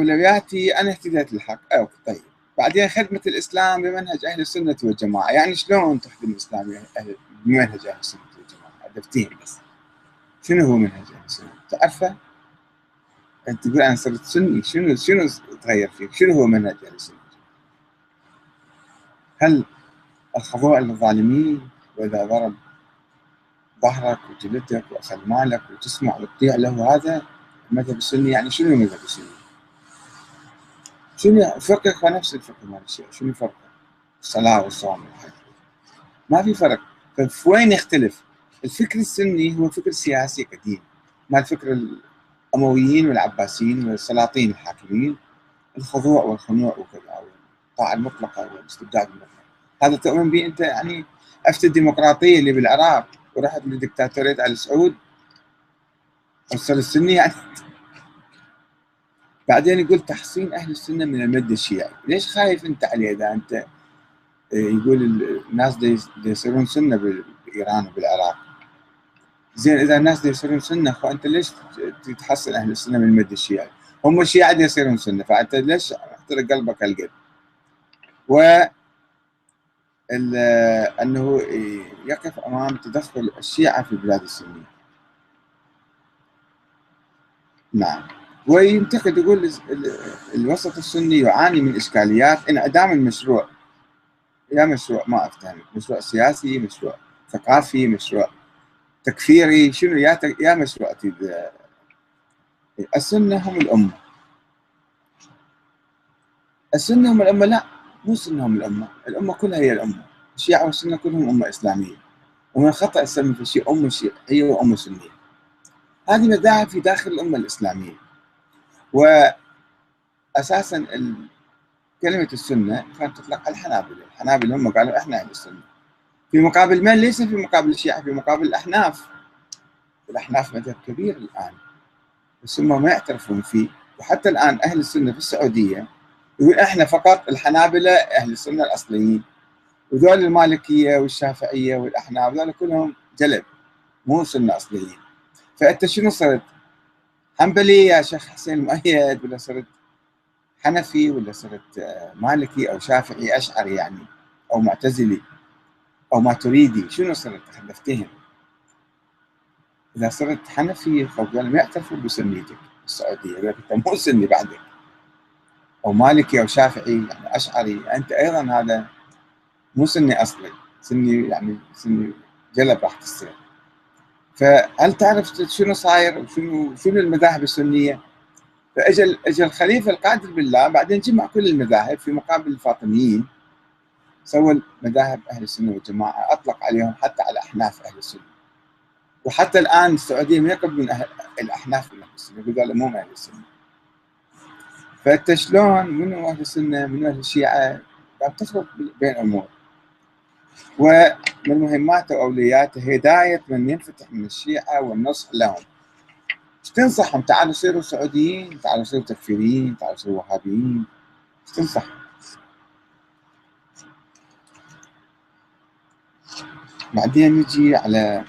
اولوياتي أنا اهتديت للحق أوكي طيب. بعدين خدمة الإسلام بمنهج أهل السنة والجماعة. يعني شلون تخدم الإسلام بمنهج أهل السنة والجماعة؟ هدفتين بس. شنو هو منهج أهل السنة؟ تعرفه؟ أنت تقول أنا صرت سني شنو شنو تغير فيك؟ شنو هو منهج أهل السنة هل الخضوع للظالمين وإذا ضرب ظهرك وجلدك وأخذ مالك وتسمع وتطيع له هذا المذهب السني؟ يعني شنو المذهب السني؟ شنو فرقك هو نفس الفقه مال الشيء شنو فرقه؟ الصلاه والصوم والحج ما في فرق. فوين يختلف؟ الفكر السني هو فكر سياسي قديم مال فكر الأمويين والعباسيين والسلاطين الحاكمين. الخضوع والخنوع وكذا الطاعة المطلقة والاستبداد المطلق. هذا تؤمن به أنت يعني افتى الديمقراطية اللي بالعراق ورحت لدكتاتوريه آل سعود. السني يعني بعدين يقول تحصين أهل السنة من المد الشيعي، ليش خايف أنت عليه إذا أنت آه، يقول الناس يصيرون سنة بايران وبالعراق زين إذا الناس يصيرون سنة فانت ليش تحصن أهل السنة من المد الشيعي؟ هم الشيعة يصيرون سنة فأنت ليش احترق قلبك هالقد؟ و أنه يقف أمام تدخل الشيعة في البلاد السنية. نعم وينتقد يقول الوسط السني يعاني من إشكاليات. انعدام المشروع يا مشروع ما أفتهم. مشروع سياسي مشروع ثقافي مشروع تكفيري. شنو؟ يا يا مشروع السنة هم الأمة. السنة هم الأمة. لا مو السنة هم الأمة. الأمة كلها هي الأمة. الشيعة والسنة كلهم أمة إسلامية. ومن الخطا السلمي في الشيء أم شيعيه وام سنيه هذه مذاهب في داخل الأمة الإسلامية. واساسا كلمة السنة كانت تطلق على الحنابلة، الحنابلة هم قالوا إحنا أهل السنة. في مقابل من؟ ليس في مقابل الشيعة، في مقابل الأحناف. الأحناف مذهب كبير الآن بس هم ما يعترفون فيه وحتى الآن أهل السنة في السعودية يقول إحنا فقط الحنابلة أهل السنة الأصليين وذول المالكية والشافعية والأحناف ذول كلهم جلب مو سنة أصليين فأنت شنو صرت؟ حنبلي يا شيخ حسين المؤيد ولا صرت حنفي ولا صرت آه، مالكي أو شافعي أشعري يعني أو معتزلي أو ماتريدي شنو صرت خلفتهم إذا صرت حنفي ما يعترفوا بسنيتك السعودية يقول أنت مو سني بعدك. أو مالكي أو شافعي يعني أشعري أنت أيضا هذا مو سني أصلي سني يعني سني جلب راح تصير فهل تعرف شنو صاير؟ وشنو شنو المذاهب السنية؟ فاجى اجى الخليفة القادر بالله بعدين جمع كل المذاهب في مقابل الفاطميين سوى مذاهب أهل السنة والجماعة أطلق عليهم حتى على أحناف أهل السنة. وحتى الآن السعودية ما يقبلون من أهل الأحناف من أهل السنة يقولوا مو من أهل السنة. فأنت شلون؟ منو أهل السنة؟ منو أهل الشيعة؟ تفرق بين أمور. ومن مهماته وأولوياته هداية من ينفتح من الشيعة والنصح لهم. تنصحهم؟ تعالوا صيروا سعوديين تعالوا صيروا تكفيريين تعالوا صيروا وهابيين. تنصح بعدين نجي على